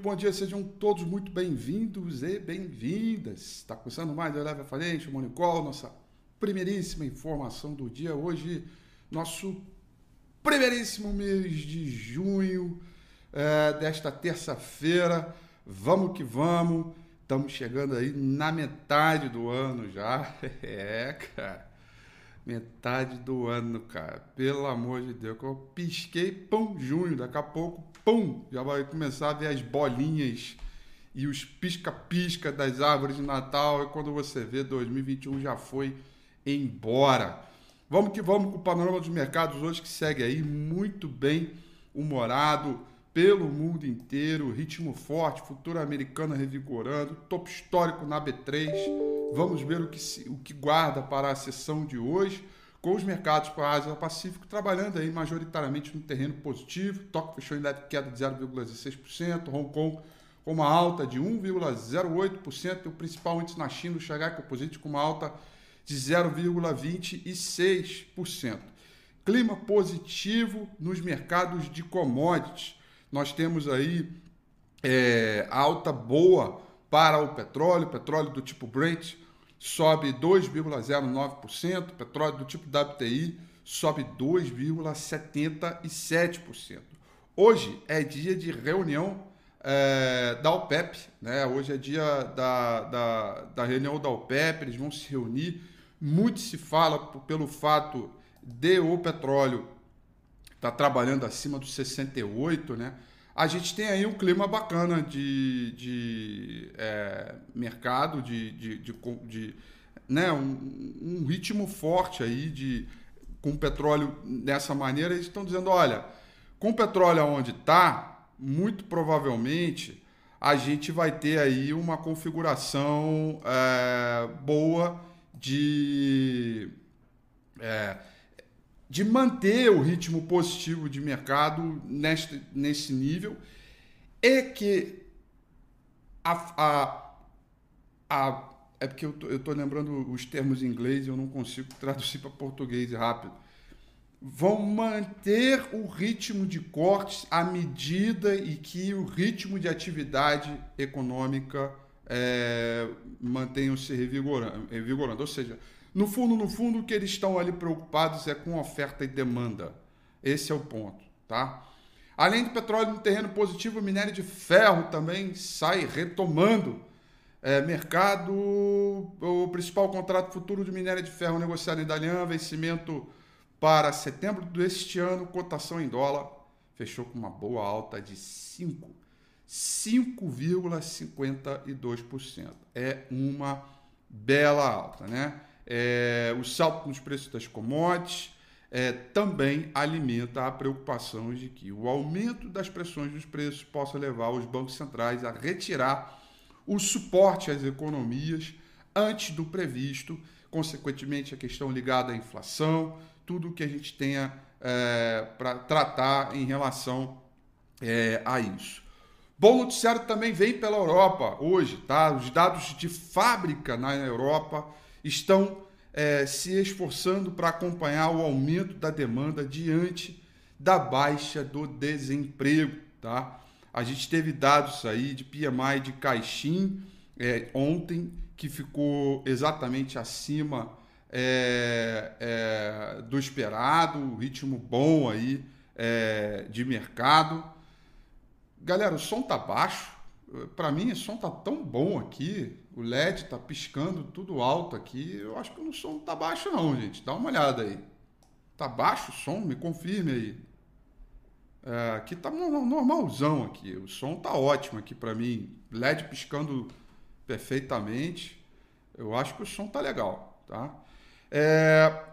Muito bom dia, sejam todos muito bem-vindos e bem-vindas. Está começando mais o Eleve Falente, Monicol, nossa primeiríssima informação do dia. Hoje, nosso primeiríssimo mês de junho é, desta terça-feira. Vamos que vamos, estamos chegando aí na metade do ano já. É, cara. Metade do ano, cara. Pelo amor de Deus. Eu pisquei, pum, junho. Daqui a pouco, pum, já vai começar a ver as bolinhas e os pisca-pisca das árvores de Natal. E quando você vê, 2021 já foi embora. Vamos que vamos com o panorama dos mercados hoje que segue aí muito bem humorado pelo mundo inteiro, ritmo forte, futuro americano revigorando, topo histórico na B3. Vamos ver o que, se, o que guarda para a sessão de hoje, com os mercados para a Ásia Pacífico trabalhando aí majoritariamente no terreno positivo. Tóquio fechou em queda de 0,16%, Hong Kong com uma alta de 1,08% e o principal índice na China, o Shanghai Composite, com uma alta de 0,26%. Clima positivo nos mercados de commodities nós temos aí é, alta boa para o petróleo, petróleo do tipo Brent sobe 2,09%, petróleo do tipo WTI sobe 2,77%. Hoje é dia de reunião é, da OPEP, né? Hoje é dia da, da, da, reunião da OPEP, eles vão se reunir. Muito se fala pelo fato de o petróleo está trabalhando acima dos 68, né? A gente tem aí um clima bacana de, de é, mercado, de, de, de, de né? Um, um, ritmo forte aí de com petróleo dessa maneira. Eles estão dizendo, olha, com o petróleo onde está, muito provavelmente a gente vai ter aí uma configuração é, boa de é, de manter o ritmo positivo de mercado neste, nesse nível e que a, a, a é porque eu tô, eu tô lembrando os termos em inglês e eu não consigo traduzir para português rápido. Vão manter o ritmo de cortes à medida e que o ritmo de atividade econômica é, mantenha-se revigorando, revigorando. Ou seja, no fundo, no fundo, o que eles estão ali preocupados é com oferta e demanda. Esse é o ponto, tá? Além do petróleo no terreno positivo, o minério de ferro também sai retomando. É, mercado, o principal contrato futuro de minério de ferro negociado em Dalian, vencimento para setembro deste ano, cotação em dólar, fechou com uma boa alta de 5, 5,52%. É uma bela alta, né? É, o salto nos preços das commodities é, também alimenta a preocupação de que o aumento das pressões dos preços possa levar os bancos centrais a retirar o suporte às economias antes do previsto, consequentemente a questão ligada à inflação, tudo que a gente tenha é, para tratar em relação é, a isso. Bom noticiário também vem pela Europa hoje, tá? Os dados de fábrica na Europa estão é, se esforçando para acompanhar o aumento da demanda diante da baixa do desemprego. Tá? A gente teve dados aí de PMI de Caixin é, ontem, que ficou exatamente acima é, é, do esperado, ritmo bom aí é, de mercado. Galera, o som tá baixo, para mim, o som tá tão bom aqui. O LED tá piscando tudo alto aqui. Eu acho que o som não tá baixo, não, gente. Dá uma olhada aí. Tá baixo o som? Me confirme aí. É, aqui tá normalzão aqui. O som tá ótimo aqui para mim. LED piscando perfeitamente. Eu acho que o som tá legal, tá? É...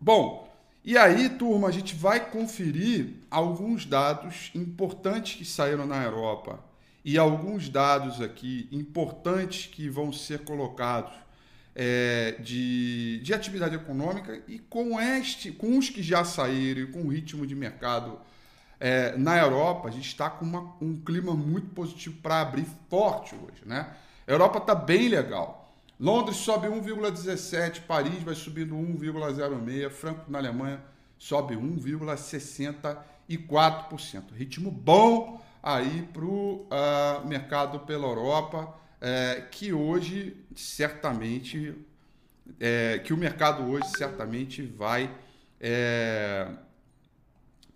Bom, e aí, turma, a gente vai conferir alguns dados importantes que saíram na Europa e alguns dados aqui importantes que vão ser colocados é, de, de atividade econômica e com, este, com os que já saíram e com o ritmo de mercado é, na Europa, a gente está com uma, um clima muito positivo para abrir forte hoje. Né? A Europa está bem legal. Londres sobe 1,17, Paris vai subindo 1,06, Frankfurt na Alemanha sobe 1,64%. Ritmo bom aí para o uh, ah, mercado pela Europa, é, que hoje certamente é, que o mercado hoje certamente vai é,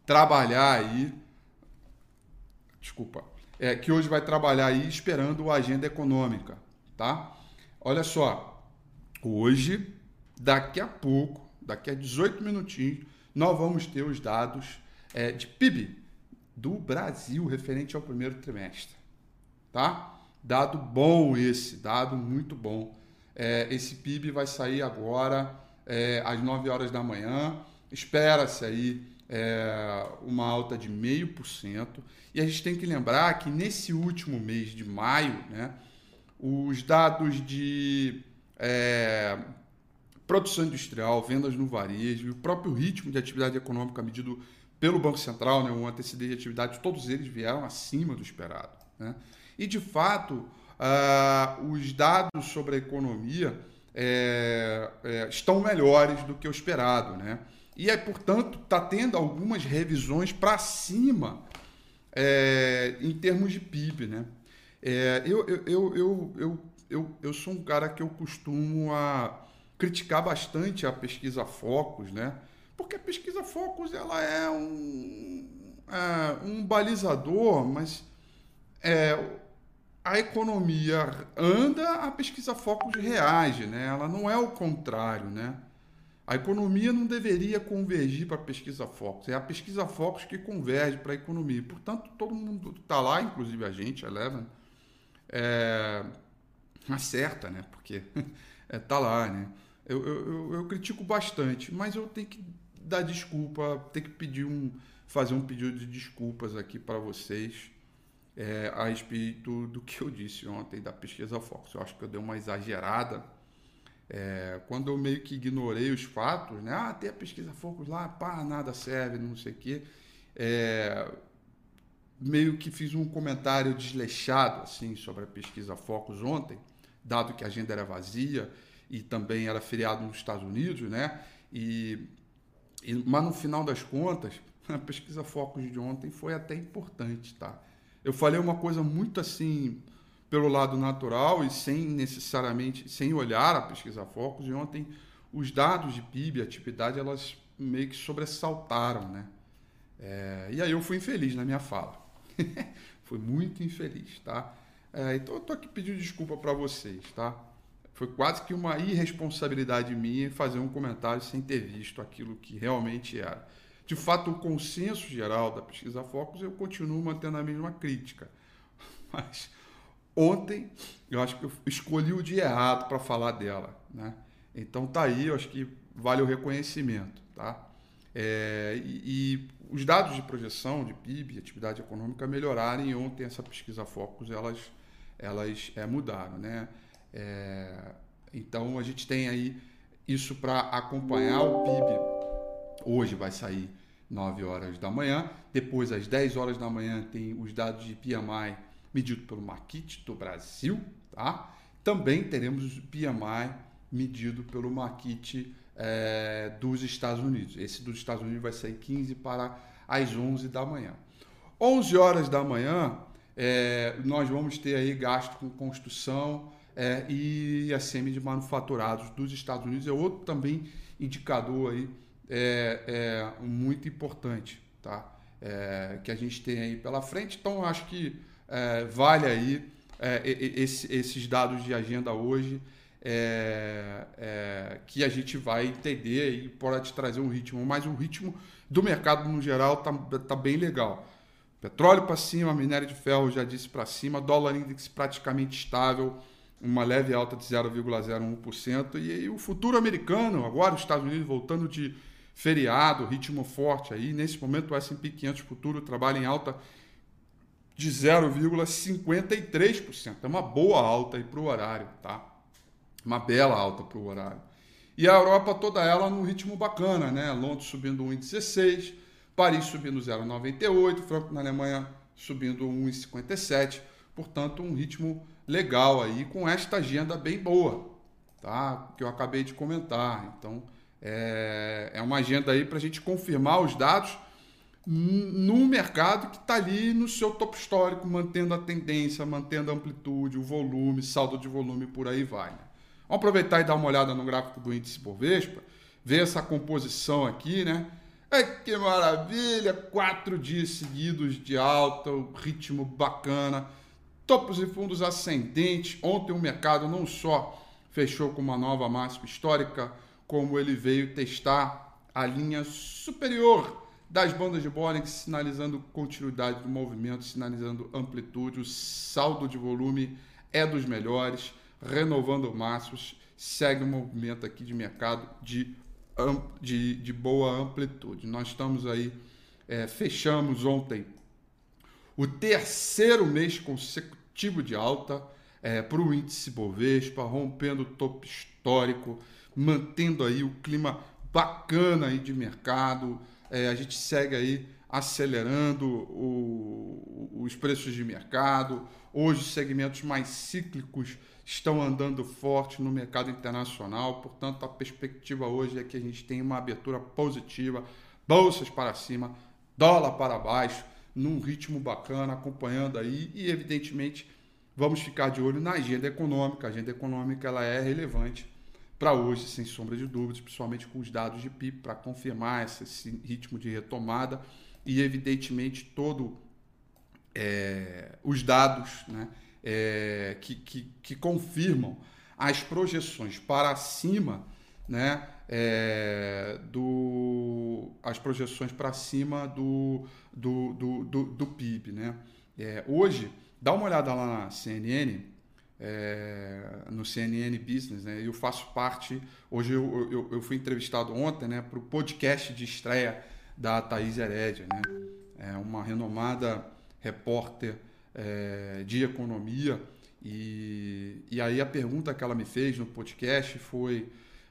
trabalhar aí, desculpa, é, que hoje vai trabalhar aí esperando a agenda econômica, tá? Olha só, hoje, daqui a pouco, daqui a 18 minutinhos, nós vamos ter os dados é, de PIB do Brasil referente ao primeiro trimestre, tá? Dado bom esse, dado muito bom. É, esse PIB vai sair agora é, às 9 horas da manhã. Espera-se aí é, uma alta de 0,5%. E a gente tem que lembrar que nesse último mês de maio, né, os dados de é, produção industrial, vendas no varejo e o próprio ritmo de atividade econômica medido pelo Banco Central, né, um antecedente de atividade, todos eles vieram acima do esperado. Né? E, de fato, uh, os dados sobre a economia é, é, estão melhores do que o esperado. Né? E aí, portanto, está tendo algumas revisões para cima é, em termos de PIB. Né? É, eu, eu, eu, eu, eu, eu, eu sou um cara que eu costumo a criticar bastante a pesquisa Focus, né? Porque a pesquisa Focus ela é um, é, um balizador, mas é, a economia anda, a pesquisa Focus reage, né? Ela não é o contrário, né? A economia não deveria convergir para a pesquisa Focus, é a pesquisa Focus que converge para a economia. Portanto, todo mundo está lá, inclusive a gente, a Eleven, é, acerta, né? Porque está é, lá, né? Eu, eu, eu, critico bastante, mas eu tenho que dar desculpa, tenho que pedir um, fazer um pedido de desculpas aqui para vocês é, a respeito do que eu disse ontem da pesquisa Fox. Eu acho que eu dei uma exagerada. É, quando eu meio que ignorei os fatos, né? Ah, tem a pesquisa Focus lá, pá, nada serve, não sei o quê. É, meio que fiz um comentário desleixado assim sobre a pesquisa Focus ontem, dado que a agenda era vazia e também era feriado nos Estados Unidos, né? E mas no final das contas, a pesquisa Focus de ontem foi até importante, tá? eu falei uma coisa muito assim pelo lado natural e sem necessariamente sem olhar a pesquisa focos e ontem os dados de PIB, atividade, elas meio que sobressaltaram, né? É, e aí eu fui infeliz na minha fala. fui muito infeliz, tá? É, então eu tô aqui pedindo desculpa para vocês, tá? Foi quase que uma irresponsabilidade minha fazer um comentário sem ter visto aquilo que realmente era. De fato, o consenso geral da pesquisa Focus, eu continuo mantendo a mesma crítica. Mas ontem, eu acho que eu escolhi o dia errado para falar dela. Né? Então tá aí, eu acho que vale o reconhecimento. Tá? É, e, e, os dados de projeção de PIB, atividade econômica, melhoraram e ontem essa pesquisa Focus, elas, elas é, mudaram. Né? É, então a gente tem aí isso para acompanhar o PIB. Hoje vai sair 9 horas da manhã. Depois, às 10 horas da manhã, tem os dados de PMI medido pelo Marquite do Brasil. Tá? Também teremos o PMI medido pelo Marquite é, dos Estados Unidos. Esse dos Estados Unidos vai sair 15 para as 11 da manhã. 11 horas da manhã, é, nós vamos ter aí gasto com construção é, e a semi de manufaturados dos Estados Unidos. É outro também indicador aí é, é muito importante, tá? É, que a gente tem aí pela frente. Então, acho que é, vale aí é, esse, esses dados de agenda hoje, é, é, que a gente vai entender e pode trazer um ritmo, mas o ritmo do mercado no geral tá, tá bem legal. Petróleo para cima, minério de ferro já disse para cima, dólar índice praticamente estável, uma leve alta de 0,01%. E, e o futuro americano, agora os Estados Unidos voltando de feriado, ritmo forte aí. Nesse momento o S&P 500 futuro trabalha em alta de 0,53%. É uma boa alta aí para o horário, tá? Uma bela alta para o horário. E a Europa toda ela no ritmo bacana, né? Londres subindo 1,16, Paris subindo 0,98, Franco na Alemanha subindo 1,57. Portanto, um ritmo legal aí com esta agenda bem boa, tá? Que eu acabei de comentar. Então, é, é uma agenda aí para a gente confirmar os dados num mercado que está ali no seu topo histórico, mantendo a tendência, mantendo a amplitude, o volume, saldo de volume, por aí vai. Né? Vamos aproveitar e dar uma olhada no gráfico do índice Bovespa, ver essa composição aqui, né? É que maravilha! Quatro dias seguidos de alta, um ritmo bacana, topos e fundos ascendentes. Ontem o mercado não só fechou com uma nova máxima histórica, como ele veio testar a linha superior das bandas de Bollinger, sinalizando continuidade do movimento, sinalizando amplitude, o saldo de volume é dos melhores, renovando máximos, segue um movimento aqui de mercado de, de, de boa amplitude. Nós estamos aí, é, fechamos ontem o terceiro mês consecutivo de alta é, para o índice Bovespa, rompendo o topo histórico, mantendo aí o clima bacana aí de mercado, é, a gente segue aí acelerando o, os preços de mercado. Hoje, os segmentos mais cíclicos estão andando forte no mercado internacional, portanto, a perspectiva hoje é que a gente tem uma abertura positiva, bolsas para cima, dólar para baixo, num ritmo bacana, acompanhando aí e, evidentemente, vamos ficar de olho na agenda econômica. A agenda econômica ela é relevante para hoje, sem sombra de dúvidas, principalmente com os dados de PIB, para confirmar esse ritmo de retomada e, evidentemente, todo é, os dados né, é, que, que, que, confirmam as projeções para cima, né, é, do, as projeções para cima do, do, do, do, do PIB. Né? É, hoje, dá uma olhada lá na CNN, é, no CNN Business, né? Eu faço parte. Hoje eu, eu, eu fui entrevistado ontem, né, para o podcast de estreia da Thaís Herédia, né? É uma renomada repórter é, de economia. E, e aí a pergunta que ela me fez no podcast foi: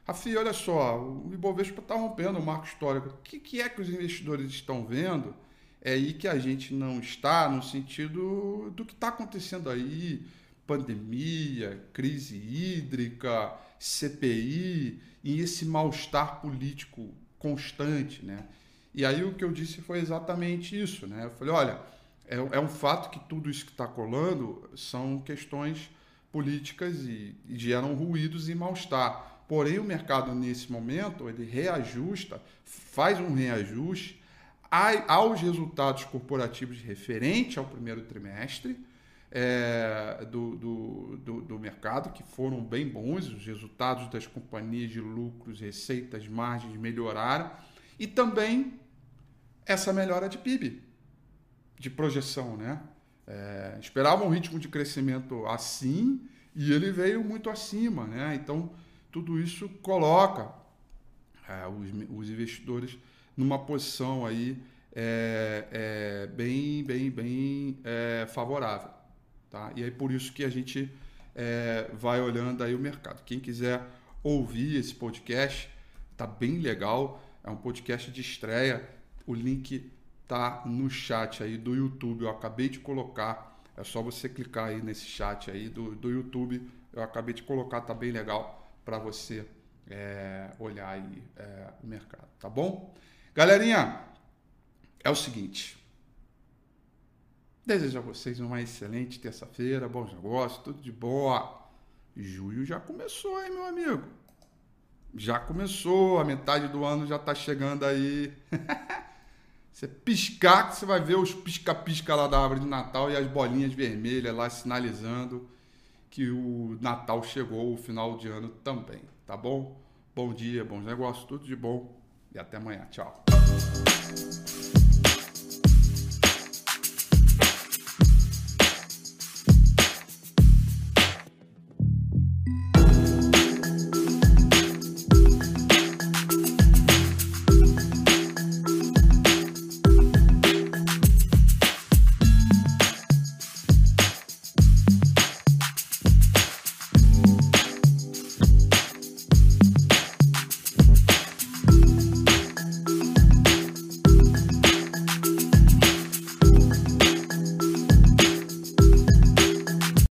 Rafi, olha só, o Ibovespa está rompendo o marco histórico. O que, que é que os investidores estão vendo? É aí que a gente não está no sentido do que está acontecendo aí pandemia, crise hídrica, CPI e esse mal-estar político constante, né? E aí o que eu disse foi exatamente isso, né? Eu falei, olha, é, é um fato que tudo isso que está colando são questões políticas e, e geram ruídos e mal-estar. Porém, o mercado nesse momento ele reajusta, faz um reajuste aos resultados corporativos referente ao primeiro trimestre é, do, do, do, do, mercado, que foram bem bons, os resultados das companhias de lucros, receitas, margens melhoraram, e também essa melhora de PIB, de projeção. Né? É, esperava um ritmo de crescimento assim e ele veio muito acima. Né? Então, tudo isso coloca é, os, os investidores numa posição aí é, é, bem, bem, bem é, favorável. Tá? E é por isso que a gente é, vai olhando aí o mercado. Quem quiser ouvir esse podcast, tá bem legal. É um podcast de estreia. O link tá no chat aí do YouTube. Eu acabei de colocar. É só você clicar aí nesse chat aí do, do YouTube. Eu acabei de colocar, tá bem legal para você é, olhar aí é, o mercado, tá bom? Galerinha, é o seguinte. Desejo a vocês uma excelente terça-feira, bons negócios, tudo de boa. Julho já começou, hein, meu amigo? Já começou, a metade do ano já tá chegando aí. você piscar, que você vai ver os pisca-pisca lá da árvore de Natal e as bolinhas vermelhas lá sinalizando que o Natal chegou, o final de ano também, tá bom? Bom dia, bons negócios, tudo de bom e até amanhã. Tchau.